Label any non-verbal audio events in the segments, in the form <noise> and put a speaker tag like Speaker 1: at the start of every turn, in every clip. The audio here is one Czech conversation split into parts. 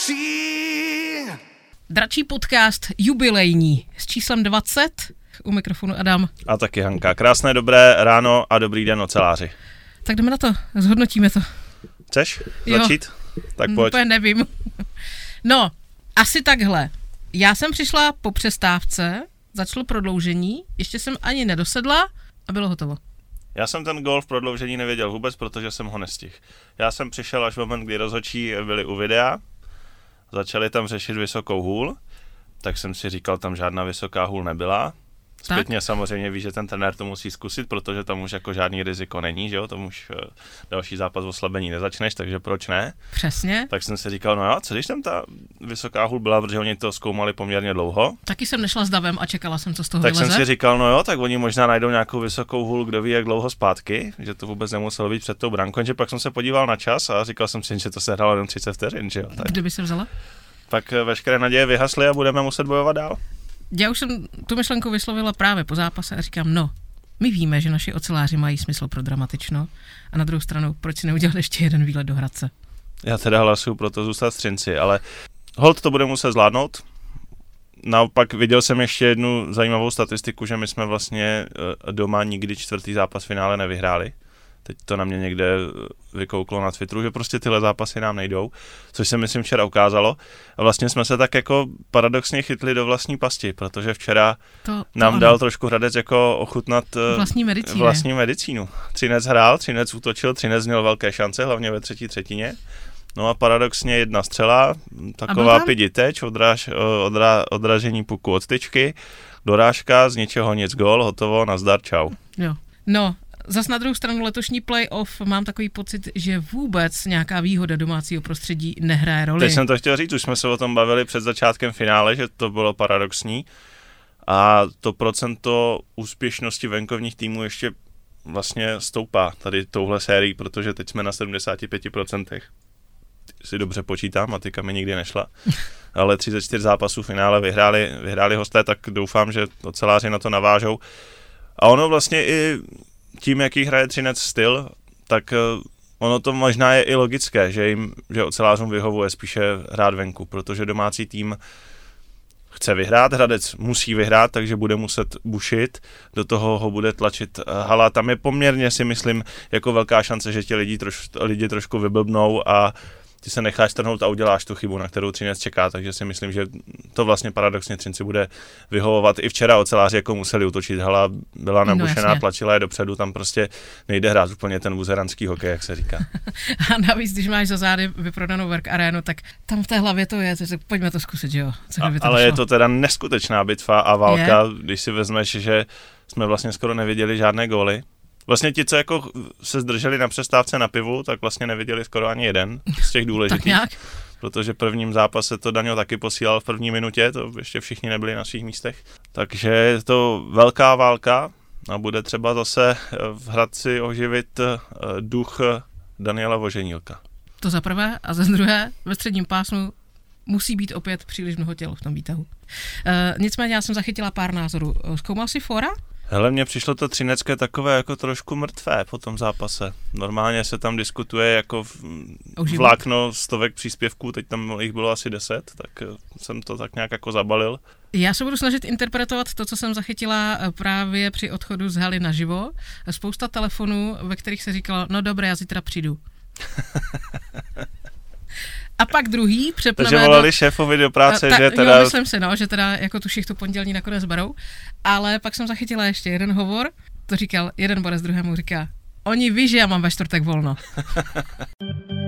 Speaker 1: Dračí.
Speaker 2: Dračí podcast jubilejní s číslem 20. U mikrofonu Adam.
Speaker 3: A taky Hanka. Krásné dobré ráno a dobrý den oceláři.
Speaker 2: Tak jdeme na to, zhodnotíme to.
Speaker 3: Chceš
Speaker 2: Jo.
Speaker 3: začít? Tak pojď.
Speaker 2: Úplně nevím. No, asi takhle. Já jsem přišla po přestávce, začalo prodloužení, ještě jsem ani nedosedla a bylo hotovo.
Speaker 3: Já jsem ten gol v prodloužení nevěděl vůbec, protože jsem ho nestihl. Já jsem přišel až v moment, kdy rozhodčí byli u videa, začali tam řešit vysokou hůl, tak jsem si říkal, tam žádná vysoká hůl nebyla. Zpětně samozřejmě ví, že ten trenér to musí zkusit, protože tam už jako žádný riziko není, že jo, tam už eh, další zápas oslabení nezačneš, takže proč ne?
Speaker 2: Přesně.
Speaker 3: Tak jsem si říkal, no jo, co když tam ta vysoká hůl byla, protože oni to zkoumali poměrně dlouho,
Speaker 2: Taky jsem nešla s davem a čekala jsem, co z toho
Speaker 3: tak
Speaker 2: vyleze.
Speaker 3: jsem si říkal, no jo, tak oni možná najdou nějakou vysokou hůl, kdo ví, jak dlouho zpátky, že to vůbec nemuselo být před tou brankou, že pak jsem se podíval na čas a říkal jsem si, že to se hrálo jenom 30 vteřin, že jo. Tak,
Speaker 2: Kdyby se vzala?
Speaker 3: pak eh, veškeré naděje vyhasly a budeme muset bojovat dál.
Speaker 2: Já už jsem tu myšlenku vyslovila právě po zápase a říkám, no, my víme, že naši oceláři mají smysl pro dramatično a na druhou stranu, proč si neudělali ještě jeden výlet do Hradce?
Speaker 3: Já teda hlasuju pro to zůstat v Třinci, ale hold to bude muset zvládnout. Naopak viděl jsem ještě jednu zajímavou statistiku, že my jsme vlastně eh, doma nikdy čtvrtý zápas finále nevyhráli. Teď to na mě někde eh, vykouklo na Twitteru, že prostě tyhle zápasy nám nejdou, což se myslím včera ukázalo. A vlastně jsme se tak jako paradoxně chytli do vlastní pasti, protože včera
Speaker 2: To, to
Speaker 3: nám
Speaker 2: ano.
Speaker 3: dal trošku Hradec jako ochutnat eh,
Speaker 2: vlastní medicíny.
Speaker 3: vlastní medicínu. Třinec hrál, Třinec útočil, Třinec měl velké šance, hlavně ve třetí třetině. No a paradoxně jedna střela, taková
Speaker 2: tam?
Speaker 3: pidi teč, odráž, o, odra, odražení puku od tyčky, dorážka, z ničeho nic gol, hotovo, nazdar, čau.
Speaker 2: Jo. No, zas na druhou stranu letošní playoff mám takový pocit, že vůbec nějaká výhoda domácího prostředí nehraje roli.
Speaker 3: Teď jsem to chtěl říct, už jsme se o tom bavili před začátkem finále, že to bylo paradoxní. A to procento úspěšnosti venkovních týmů ještě vlastně stoupá tady touhle sérií, protože teď jsme na 75%. Si dobře počítám, matika mi nikdy nešla. <laughs> Ale 34 zápasů v finále vyhráli, vyhráli hosté, tak doufám, že oceláři na to navážou. A ono vlastně i tím, jaký hraje Třinec styl, tak eh, ono to možná je i logické, že jim, že ocelářům vyhovuje spíše hrát venku, protože domácí tým chce vyhrát, Hradec musí vyhrát, takže bude muset bušit, do toho ho bude tlačit eh, hala. Tam je poměrně si myslím jako velká šance, že ti lidi, troš, lidi trošku vyblbnou a ty se necháš trhnout a uděláš tu chybu, na kterou Třinec čeká, takže si myslím, že to vlastně paradoxně Třinci bude vyhovovat. I včera oceláři jako museli útočit, hala byla
Speaker 2: No,
Speaker 3: nabušená,
Speaker 2: jasně.
Speaker 3: tlačila je dopředu, tam prostě nejde hrát úplně ten buzeranský hokej, jak se říká. <laughs>
Speaker 2: A navíc, když máš za zády vyprodanou work arénu, tak tam v té hlavě to je, takže pojďme to zkusit, jo? Co
Speaker 3: A,
Speaker 2: to
Speaker 3: ale je to teda neskutečná bitva a válka, je? když si vezmeš, že jsme vlastně skoro neviděli žádné góly. Vlastně ti, co jako se zdrželi na přestávce na pivu, tak vlastně neviděli skoro ani jeden z těch
Speaker 2: Tak
Speaker 3: důležitých.
Speaker 2: nějak?
Speaker 3: protože v prvním zápase to Daňo taky posílal v první minutě, to ještě všichni nebyli na svých místech. Takže je to velká válka a bude třeba zase eh, v Hradci oživit eh, duch eh, Daniela Voženílka.
Speaker 2: To za prvé. A za druhé, ve středním pásmu musí být opět příliš mnoho těl v tom výtahu. E, nicméně já jsem zachytila pár názorů. Zkoumal si fora?
Speaker 3: Hele, mně přišlo to třinecké takové jako trošku mrtvé po tom zápase. Normálně se tam diskutuje jako vlákno stovek příspěvků, teď tam jich bylo asi deset, tak eh, jsem to tak nějak jako zabalil.
Speaker 2: Já se budu snažit interpretovat to, co jsem zachytila eh, právě při odchodu z haly naživo. Spousta telefonů, ve kterých se říkalo, no dobré, já zítra přijdu. <laughs> A pak druhý přepneme
Speaker 3: Takže volali šéfovi do práce,
Speaker 2: ta,
Speaker 3: že teda...
Speaker 2: Jo, myslím si, no, že teda jako tu šichtu pondělní nakonec berou. Ale pak jsem zachytila ještě jeden hovor, to říkal jeden Boris druhému říká, oni ví, že já mám ve čtvrtek volno. <laughs>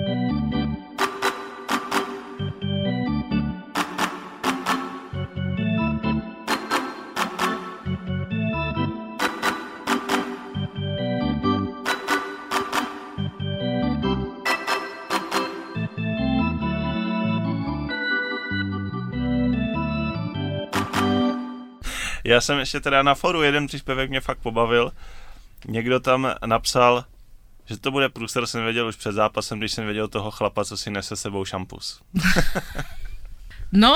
Speaker 3: Já jsem ještě teda na foru jeden příspěvek mě fakt pobavil. Někdo tam napsal, že to bude průster, jsem věděl už před zápasem, když jsem věděl toho chlapa, co si nese sebou šampus. <laughs> <laughs>
Speaker 2: No,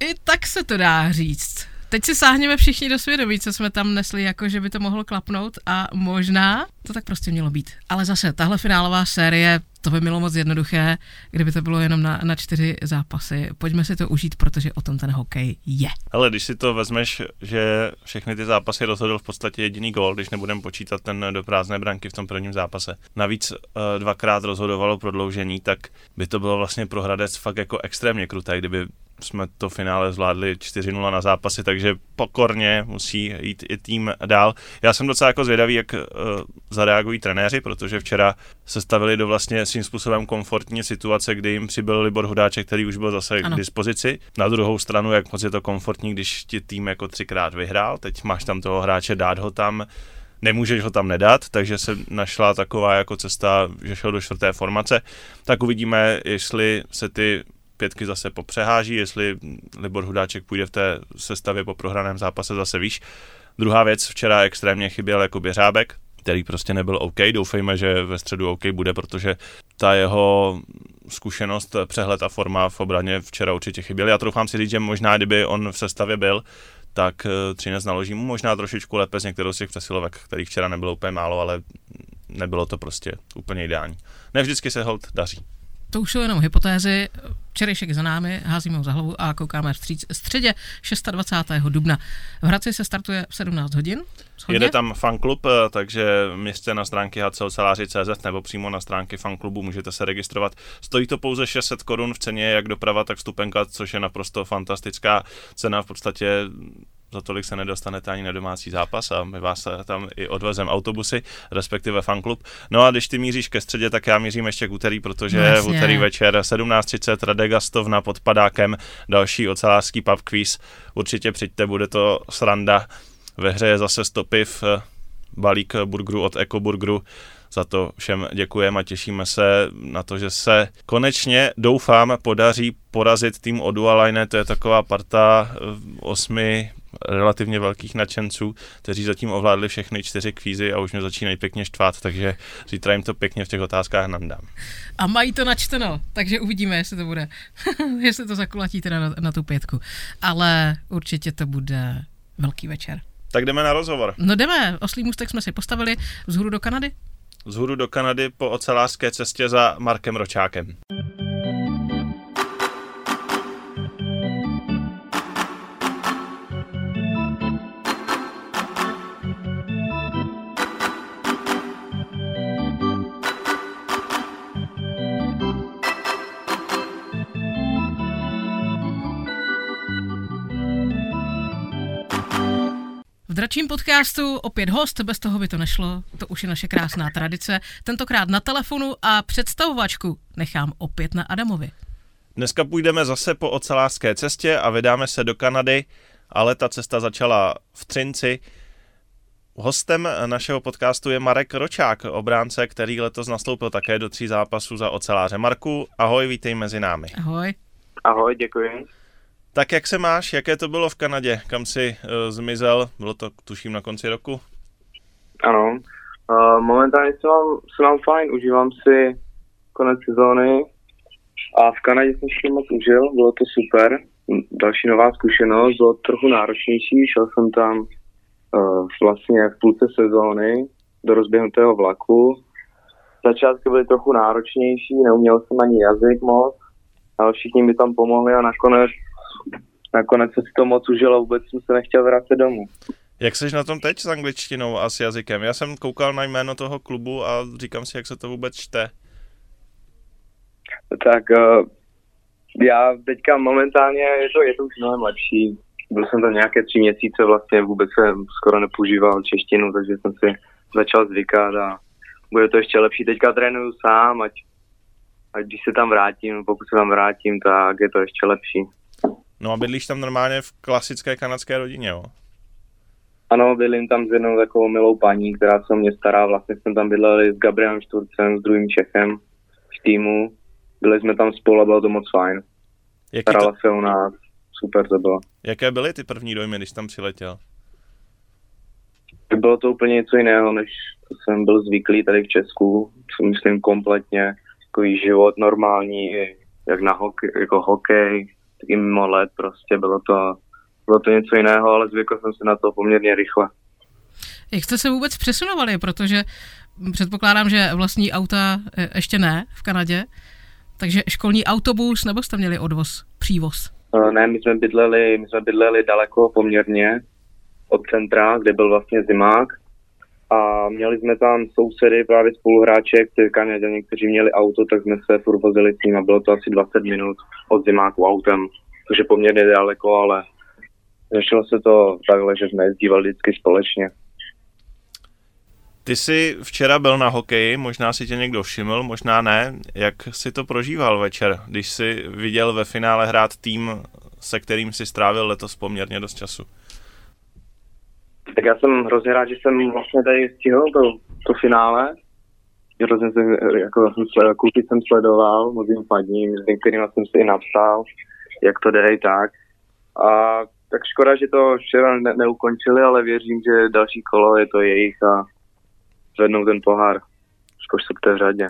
Speaker 2: i tak se to dá říct. Teď si sáhneme všichni do svědomí, co jsme tam nesli, jako že by to mohlo klapnout a možná To tak prostě mělo být. Ale zase, tahle finálová série, to by bylo moc jednoduché, kdyby to bylo jenom na, na čtyři zápasy. Pojďme si to užít, protože o tom ten hokej je.
Speaker 3: Ale když si to vezmeš, že všechny ty zápasy rozhodl v podstatě jediný gól, když nebudeme počítat ten do prázdné branky v tom prvním zápase. Navíc uh, dvakrát rozhodovalo prodloužení, tak by to bylo vlastně pro Hradec fakt jako extrémně kruté, kdyby jsme to finále zvládli 4-0 na zápasy, takže pokorně musí jít i tým dál. Já jsem docela jako zvědavý, jak uh, zareagují trenéři, protože včera se stavili do vlastně svým způsobem komfortní situace, kdy jim přibyl Libor Hudáček, který už byl zase ano. k dispozici. Na druhou stranu, jak moc je to komfortní, když ti tým jako třikrát vyhrál, teď máš tam toho hráče, dát ho tam, nemůžeš ho tam nedat, takže se našla taková jako cesta, že šel do čtvrté formace, tak uvidíme, jestli se ty pětky zase popřeháží, jestli Libor Hudáček půjde v té sestavě po prohraném zápase zase výš. Druhá věc, včera extrémně chyběl jako Běřábek, který prostě nebyl OK. Doufejme, že ve středu OK bude, protože ta jeho zkušenost, přehled a forma v obraně včera určitě chyběly. Já troufám si říct, že možná kdyby on v sestavě byl, tak eh, Třinec naloží mu možná trošičku lépe z některou z těch přesilovek, kterých včera nebylo úplně málo, ale nebylo to prostě úplně ideální. Ne vždycky se hold daří.
Speaker 2: To už jsou jenom hypotézy. Včerejšek za námi, házíme ho za hlavu a koukáme v středě 26. dubna. V Hradci se startuje v 17 hodin.
Speaker 3: Schodně? Jede tam fanklub, eh, takže městě na stránky hcelceláři.cz nebo přímo na stránky fanklubu můžete se registrovat. Stojí to pouze 600 korun v ceně jak doprava, tak vstupenka, což je naprosto fantastická cena. V podstatě za tolik se nedostanete ani na domácí zápas a my vás tam i odvezem autobusy, respektive fanklub. No a když ty míříš ke středě, tak já mířím ještě k úterý, protože no, v úterý večer 17.30 Radegastovna pod padákem, další ocelářský pub quiz. Určitě přijďte, bude to sranda. Ve hře je zase stopiv, balík burgeru od Ekoburgeru. Za to všem děkujeme a těšíme se na to, že se konečně, doufám, podaří porazit tým Odualine. To je taková parta osmi relativně velkých nadšenců, kteří zatím ovládli všechny čtyři kvízy a už mě začínají pěkně štvát, takže zítra jim to pěkně v těch otázkách nandám.
Speaker 2: A mají to načteno, takže uvidíme, jestli to bude, <laughs> jestli to zakulatí teda na, na tu pětku. Ale určitě to bude velký večer.
Speaker 3: Tak jdeme na rozhovor.
Speaker 2: No jdeme, oslý můstek jsme si postavili vzhůru do Kanady.
Speaker 3: Vzhůru do Kanady po ocelářské cestě za Markem Ročákem.
Speaker 2: V dračím podcastu opět host, bez toho by to nešlo, to už je naše krásná tradice. Tentokrát na telefonu a představovačku nechám opět na Adamovi.
Speaker 3: Dneska půjdeme zase po ocelářské cestě a vydáme se do Kanady, ale ta cesta začala v Třinci. Hostem našeho podcastu je Marek Ročák, obránce, který letos nastoupil také do tří zápasů za oceláře. Marku, ahoj, vítej mezi námi.
Speaker 2: Ahoj.
Speaker 4: Ahoj, děkuji.
Speaker 3: Tak jak se máš? Jaké to bylo v Kanadě? Kam jsi uh, zmizel? Bylo to, tuším, na konci roku?
Speaker 4: Ano. Uh, momentálně se mám, se mám fajn, užívám si konec sezóny a v Kanadě jsem si moc užil, bylo to super. Další nová zkušenost, bylo trochu náročnější, šel jsem tam uh, vlastně v půlce sezóny do rozběhnutého vlaku. Začátky byly trochu náročnější, neuměl jsem ani jazyk moc, ale všichni mi tam pomohli a nakonec nakonec se si to moc užilo, vůbec jsem se nechtěl vrátit domů.
Speaker 3: Jak jsi na tom teď s angličtinou a s jazykem? Já jsem koukal na jméno toho klubu a říkám si, jak se to vůbec čte.
Speaker 4: Tak uh, já teďka momentálně, je to, je to už mnohem lepší. Byl jsem tam nějaké tři měsíce, vlastně vůbec jsem skoro nepoužíval češtinu, takže jsem si začal zvykat a bude to ještě lepší. Teďka trénuju sám, ať, ať když se tam vrátím, pokud se tam vrátím, tak je to ještě lepší.
Speaker 3: No a bydlíš tam normálně v klasické kanadské rodině, jo?
Speaker 4: Ano, bydlím tam s jednou takovou milou paní, která se o mě stará. Vlastně jsme tam bydleli s Gabrielem Šturcem, s druhým Čechem v týmu. Byli jsme tam spolu a bylo to moc fajn. Jaký Starala to... se o nás, super to bylo.
Speaker 3: Jaké byly ty první dojmy, když tam přiletěl?
Speaker 4: Bylo to úplně něco jiného, než to jsem byl zvyklý tady v Česku. Myslím kompletně takový život normální, jak na hokej, jako hokej, taky mimo let prostě, bylo to, bylo to něco jiného, ale zvykl jsem se na to poměrně rychle.
Speaker 2: Jak jste se vůbec přesunovali, protože předpokládám, že vlastní auta e, ještě ne v Kanadě, takže školní autobus nebo jste měli odvoz, přívoz?
Speaker 4: Uh, ne, my jsme bydleli, my jsme bydleli daleko poměrně od centra, kde byl vlastně zimák a měli jsme tam sousedy, právě spoluhráče, kteří kteří měli auto, tak jsme se furt vozili s ním a bylo to asi 20 minut od zimáku autem, což je poměrně daleko, ale řešilo se to takhle, že jsme jezdívali vždycky společně.
Speaker 3: Ty jsi včera byl na hokeji, možná si tě někdo všiml, možná ne. Jak si to prožíval večer, když jsi viděl ve finále hrát tým, se kterým si strávil letos poměrně dost času?
Speaker 4: Tak já jsem hrozně rád, že jsem vlastně tady stihl to, to finále. Hrozně jsem, jako jsem sledoval, kluky jsem sledoval, moc jim fadím, s některým jsem si i napsal, jak to jde tak. A tak škoda, že to včera ne, neukončili, ale věřím, že další kolo je to jejich a zvednou ten pohár. Skoč se k té řadě.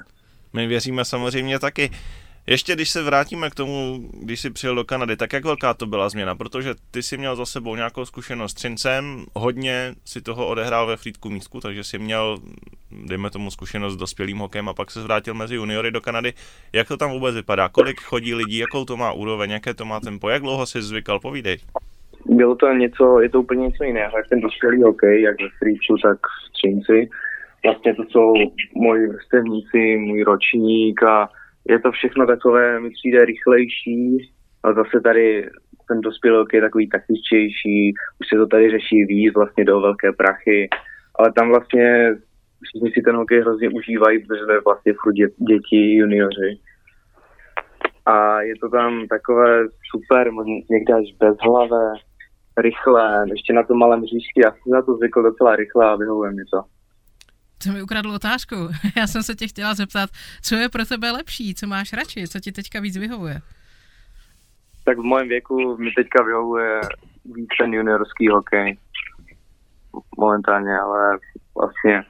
Speaker 3: My věříme samozřejmě taky. Ještě když se vrátíme k tomu, když jsi přijel do Kanady, tak jak velká to byla změna? Protože ty jsi měl za sebou nějakou zkušenost s Třincem, hodně si toho odehrál ve Frýdku Místku, takže jsi měl, dejme tomu, zkušenost s dospělým hokem a pak se vrátil mezi juniory do Kanady. Jak to tam vůbec vypadá? Kolik chodí lidí, jakou to má úroveň, jaké to má tempo? Jak dlouho jsi zvykal? Povídej.
Speaker 4: Bylo to něco, je to úplně něco jiného, jak ten dospělý hokej, jak ve Frýdku, tak v Třinci. Vlastně to jsou moji vrstevníci, můj ročník a je to všechno takové, mi přijde rychlejší, ale zase tady ten dospělý je takový taktičtější, už se to tady řeší víc vlastně do velké prachy, ale tam vlastně všichni si ten hokej hrozně užívají, protože jsme vlastně furt dě, děti, junioři. A je to tam takové super, někdy až bezhlavé, rychlé, ještě na tom malém hřišti. Já jsem na to zvykl docela rychle a vyhovuje mi to.
Speaker 2: To mi ukradl otázku. <laughs> Já jsem se tě chtěla zeptat, co je pro tebe lepší, co máš radši, co ti teďka víc vyhovuje?
Speaker 4: Tak v mém věku mi teďka vyhovuje víc ten juniorský hokej. Momentálně, ale vlastně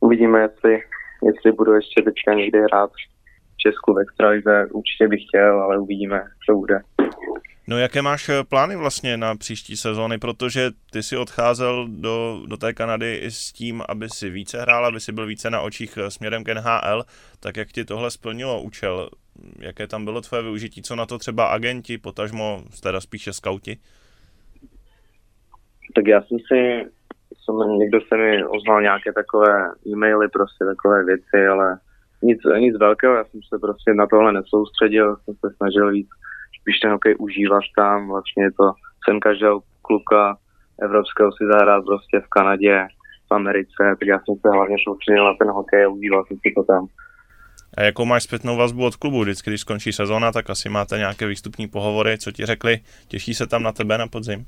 Speaker 4: uvidíme, jestli, jestli budu ještě teďka někdy hrát v Česku v extralize. Určitě bych chtěl, ale uvidíme, co bude.
Speaker 3: No jaké máš eh, plány vlastně na příští sezóny, protože ty si odcházel do, do té Kanady i s tím, aby si více hrál, aby si byl více na očích eh, směrem k NHL, tak jak ti tohle splnilo účel? Jaké tam bylo tvoje využití? Co na to třeba agenti, potažmo teda spíše skauti?
Speaker 4: Tak já jsem si, jsem, někdo se mi ozval nějaké takové e-maily, prostě takové věci, ale nic, nic velkého, já jsem se prostě na tohle nesoustředil, jsem se snažil víc spíš ten hokej užívat tam, vlastně je to sen každého kluka evropského si zahrát prostě v Kanadě, v Americe, tak já jsem se hlavně soustředil na ten hokej a užíval jsem si to tam.
Speaker 3: A jakou máš zpětnou vazbu od klubu? Vždycky, když skončí sezóna, tak asi máte nějaké výstupní pohovory, co ti řekli, těší se tam na tebe na podzim?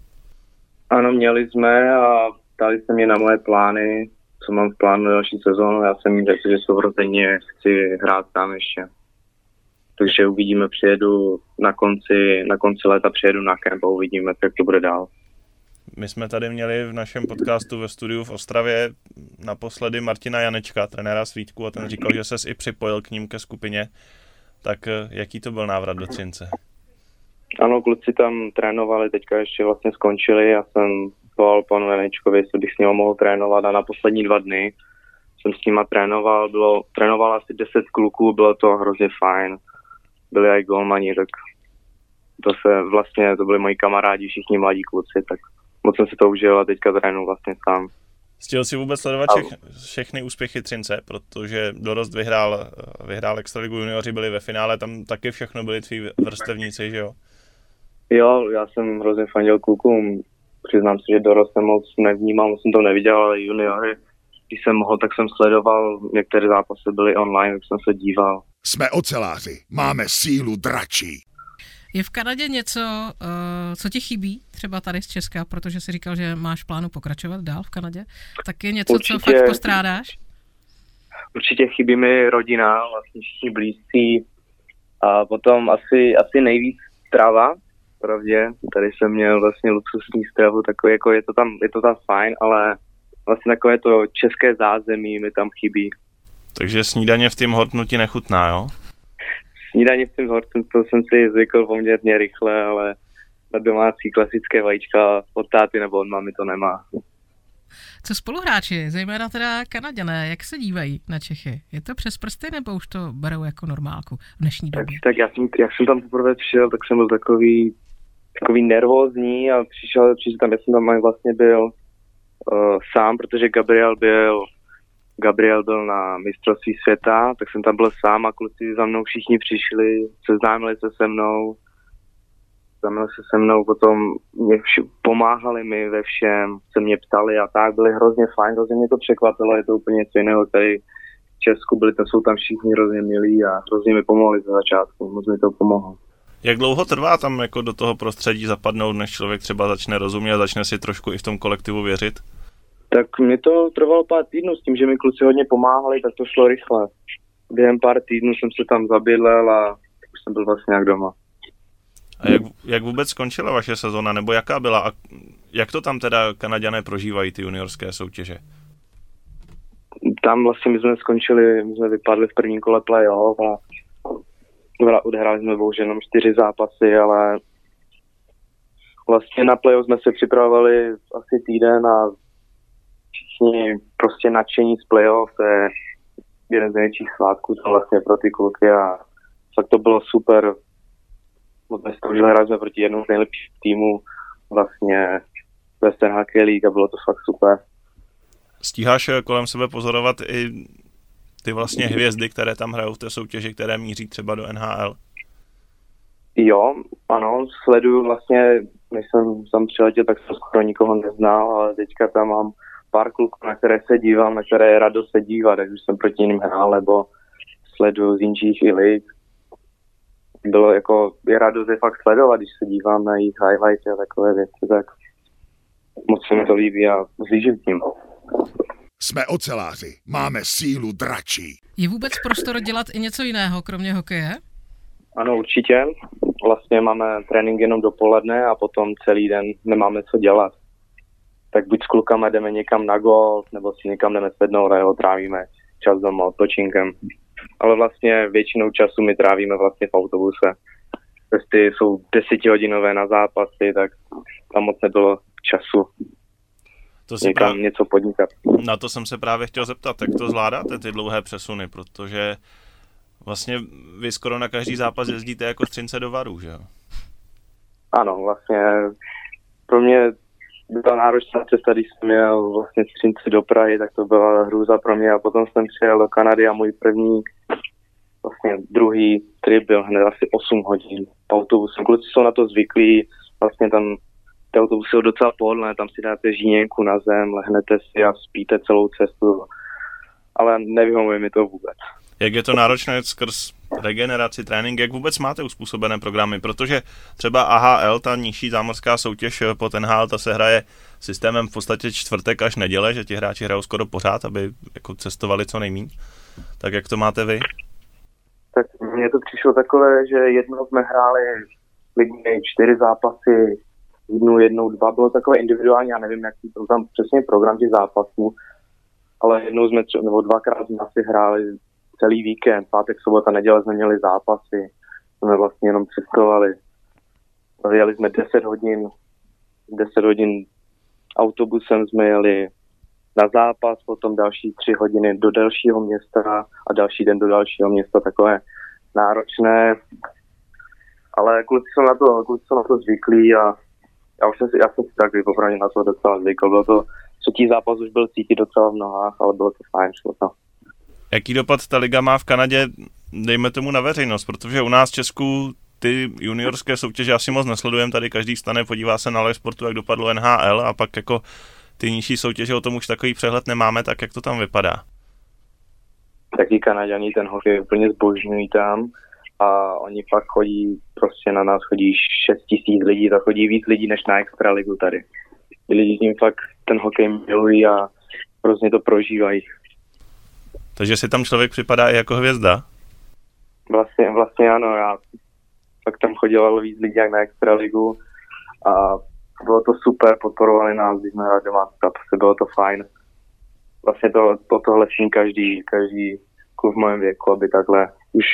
Speaker 4: Ano, měli jsme a ptali se mě na moje plány, co mám v plánu další sezónu. Já jsem jim řekl, že sourozeně chci hrát tam ještě takže uvidíme, přijedu na konci, na konci léta přijedu na kemp a uvidíme, jak to bude dál.
Speaker 3: My jsme tady měli v našem podcastu ve studiu v Ostravě naposledy Martina Janečka, trenéra Svítku, a ten říkal, že ses i připojil k ním ke skupině. Tak eh, jaký to byl návrat do Třince?
Speaker 4: Ano, kluci tam trénovali, teďka ještě vlastně skončili. Já jsem volal panu Janečkovi, jestli bych s ním mohl trénovat a na poslední dva dny jsem s nima trénoval. Bylo, trénoval asi 10 kluků, bylo to hrozně fajn byli i golmani, tak to se vlastně, to byli moji kamarádi, všichni mladí kluci, tak moc jsem si to užil a teďka trénu vlastně sám.
Speaker 3: Stihl si vůbec sledovat všech, všechny úspěchy Třince, protože dorost vyhrál, vyhrál Extraligu junioři, byli ve finále, tam taky všechno byli tví vrstevníci, že jo?
Speaker 4: Jo, já jsem hrozně fandil klukům, přiznám se, že dorost jsem moc nevnímal, moc jsem to neviděl, ale juniory, když jsem mohl, tak jsem sledoval, některé zápasy byly online, tak jsem se díval.
Speaker 1: Jsme oceláři, máme sílu dračí.
Speaker 2: Je v Kanadě něco, uh, co ti chybí, třeba tady z Česka, protože jsi říkal, že máš plánu pokračovat dál v Kanadě, tak je něco, určitě, co fakt postrádáš?
Speaker 4: Určitě chybí mi rodina, vlastně všichni blízcí a potom asi, asi nejvíc strava, pravdě. Tady jsem měl vlastně luxusní stravu, takový jako je to tam, je to tam fajn, ale vlastně takové to české zázemí mi tam chybí.
Speaker 3: Takže snídaně v tím hortnu ti nechutná, jo?
Speaker 4: Snídaně v tím hortnu, to jsem si zvykl poměrně rychle, ale na domácí klasické vajíčka od táty nebo od mamy to nemá.
Speaker 2: Co spoluhráči, zejména teda Kanaděné, jak se dívají na Čechy? Je to přes prsty nebo už to berou jako normálku v dnešní době?
Speaker 4: Tak, tak já jsem, jak jsem tam poprvé přišel, tak jsem byl takový, takový nervózní a přišel, přišel tam, já jsem tam vlastně byl uh, sám, protože Gabriel byl Gabriel byl na mistrovství světa, tak jsem tam byl sám a kluci za mnou všichni přišli, seznámili se se mnou, seznámili se se mnou, potom mě vš- pomáhali mi ve všem, se mě ptali a tak, byli hrozně fajn, hrozně mě to překvapilo, je to úplně něco jiného tady v Česku, byli tam, jsou tam všichni hrozně milí a hrozně mi pomohli za začátku, moc mi to pomohlo.
Speaker 3: Jak dlouho trvá tam jako do toho prostředí zapadnout, než člověk třeba začne rozumět a začne si trošku i v tom kolektivu věřit?
Speaker 4: Tak mi to trvalo pár týdnů s tím, že mi kluci hodně pomáhali, tak to šlo rychle. Během pár týdnů jsem se tam zabydlel a už jsem byl vlastně jak doma.
Speaker 3: A jak, jak vůbec skončila vaše sezona, nebo jaká byla a jak to tam teda Kanaďané prožívají ty juniorské soutěže?
Speaker 4: Tam vlastně my jsme skončili, my jsme vypadli v prvním kole playoff a odehráli jsme bohužel jenom čtyři zápasy, ale vlastně na playoff jsme se připravovali asi týden a všichni prostě nadšení z playoff, to je jeden z největších svátků to vlastně pro ty kluky a fakt to bylo super. Moc jsme to hrát jsme proti jednomu z nejlepších týmů vlastně Western Hockey League a bylo to fakt super.
Speaker 3: Stíháš kolem sebe pozorovat i ty vlastně hvězdy, které tam hrajou v té soutěži, které míří třeba do NHL?
Speaker 4: Jo, ano, sleduju vlastně, než jsem tam přiletěl, tak jsem skoro nikoho neznal, ale teďka tam mám pár kluků, na které se dívám, na které je radost se dívat, ať už jsem proti ním hrál, nebo sleduju z jinčích i lig. Bylo jako, je radost je fakt sledovat, když se dívám na jejich highlights a takové věci, tak moc se mi to líbí a zlížím tím.
Speaker 1: Jsme oceláři, máme sílu dračí.
Speaker 2: Je vůbec prostor dělat i něco jiného, kromě hokeje?
Speaker 4: Ano, určitě. Vlastně máme trénink jenom dopoledne a potom celý den nemáme co dělat. Tak buď s klukama jdeme někam na golf, nebo si někam jdeme sednout a jeho trávíme čas doma odpočinkem. Ale vlastně většinou času my trávíme vlastně v autobuse. Jestli jsou desetihodinové na zápasy, tak tam moc nebylo času
Speaker 3: to si
Speaker 4: někam
Speaker 3: právě,
Speaker 4: něco podnikat.
Speaker 3: na to jsem se právě chtěl zeptat, jak to zvládáte, ty dlouhé přesuny, protože vlastně vy skoro na každý zápas jezdíte jako střince do varu, že jo?
Speaker 4: Ano, vlastně pro mě byla náročná cesta, když jsem měl vlastně střinci do Prahy, tak to byla hrůza pro mě a potom jsem přijel do Kanady a můj první vlastně druhý trip byl hned asi 8 hodin autobusem. Kluci jsou na to zvyklí, vlastně tam ty autobusy jsou docela pohodlné, tam si dáte žíněnku na zem, lehnete si a spíte celou cestu, ale nevyhovuje mi to vůbec.
Speaker 3: Jak je to náročné skrz regeneraci, trénink, jak vůbec máte uspůsobené programy, protože třeba AHL, ta nižší zámořská soutěž pod NHL, ta se hraje systémem v podstatě čtvrtek až neděle, že ti hráči hrajou skoro pořád, aby jako cestovali co nejméně. Tak jak to máte vy?
Speaker 4: Tak mně to přišlo takové, že jednou jsme hráli klidně čtyři zápasy, jednou, jednou, dva, bylo takové individuální, já nevím, jaký byl tam přesně program těch zápasů, ale jednou jsme třeba, nebo dvakrát jsme asi hráli celý víkend, pátek, sobota, neděle jsme měli zápasy, jsme vlastně jenom cestovali. Jeli jsme 10 hodin, 10 hodin autobusem jsme jeli na zápas, potom další tři hodiny do dalšího města a další den do dalšího města, takové náročné. Ale kluci jsou na to, kluci jsou na to zvyklí a já už jsem si, já jsem si taky popravdě na to docela zvykl. Bylo to, třetí zápas už byl cítit docela v nohách, ale bylo to fajn, šlo to.
Speaker 3: Jaký dopad ta liga má v Kanadě, dejme tomu na veřejnost, protože u nás v Česku ty juniorské soutěže asi moc nesledujeme, tady každý stane, podívá se na live sportu, jak dopadlo NHL a pak jako ty nižší soutěže, o tom už takový přehled nemáme, tak jak to tam vypadá?
Speaker 4: Taky Kanaďaní ten hokej úplně zbožňují tam a oni pak chodí, prostě na nás chodí 6 tisíc lidí, to chodí víc lidí než na extraligu tady. Ty lidi tím fakt ten hokej milují a hrozně to prožívají.
Speaker 3: Takže si tam člověk připadá i jako hvězda?
Speaker 4: Vlastně, vlastně ano, já pak tam chodilo víc lidí jak na extraligu a bylo to super, podporovali nás, když jsme hráli doma, prostě bylo to fajn. Vlastně to, to tohle sní každý, každý klub v mém věku, aby takhle už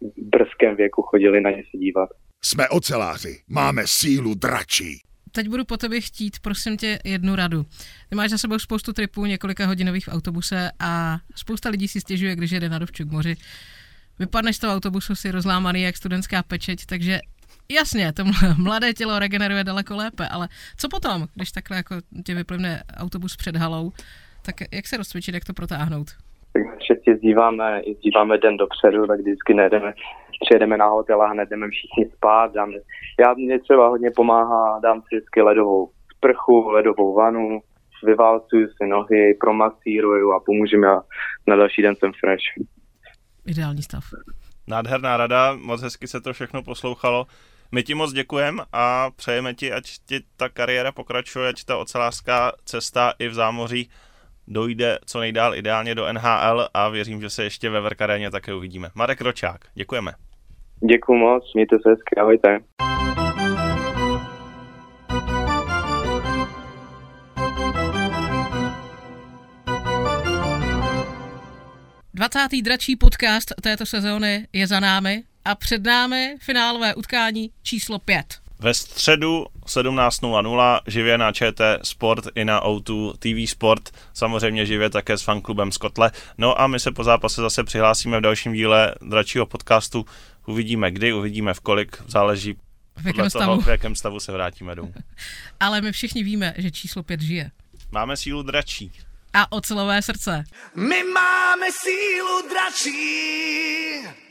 Speaker 4: v brzkém věku chodili na ně se dívat.
Speaker 1: Jsme oceláři, máme sílu dračí.
Speaker 2: Teď budu po tobě chtít, prosím tě, jednu radu. Ty máš za sebou spoustu tripů, několika hodinových v autobuse a spousta lidí si stěžuje, když jede na dovču k moři. Vypadneš z toho autobusu si rozlámaný jak studentská pečeť, takže jasně, to <laughs> mladé tělo regeneruje daleko lépe, ale co potom, když takhle jako tě vyplivne autobus před halou, tak jak se rozcvičit, jak to protáhnout?
Speaker 4: Tak všetci jezdíváme, jezdíváme den dopředu, tak vždycky nejdeme, přijedeme na hotel a hned jdeme všichni spát. Dáme, já mě třeba hodně pomáhá, dám si vždycky ledovou sprchu, ledovou vanu, vyválcuju si nohy, promasíruju a pomůžu mi a na další den jsem fresh.
Speaker 2: Ideální stav.
Speaker 3: Nádherná rada, moc hezky se to všechno poslouchalo. My ti moc děkujeme a přejeme ti, ať ti ta kariéra pokračuje, ať ta ocelářská cesta i v zámoří dojde co nejdál ideálně do NHL a věřím, že se ještě ve Verkaréně také uvidíme. Marek Ročák, děkujeme.
Speaker 4: Děkuji moc, mějte se hezky, ahojte.
Speaker 2: Dvacátý dračí podcast této sezóny je za námi a před námi finálové utkání číslo 5.
Speaker 3: Ve středu 17.00 živě na ČT Sport i na O2 TV Sport, samozřejmě živě také s fanklubem Skotle. No a my se po zápase zase přihlásíme v dalším díle dračího podcastu. Uvidíme kdy, uvidíme v kolik, záleží
Speaker 2: V jakém
Speaker 3: podle
Speaker 2: stavu.
Speaker 3: toho, v jakém stavu se vrátíme domů. <laughs>
Speaker 2: Ale my všichni víme, že číslo 5 žije.
Speaker 3: Máme sílu dračí.
Speaker 2: A ocelové srdce.
Speaker 5: My máme sílu dračí.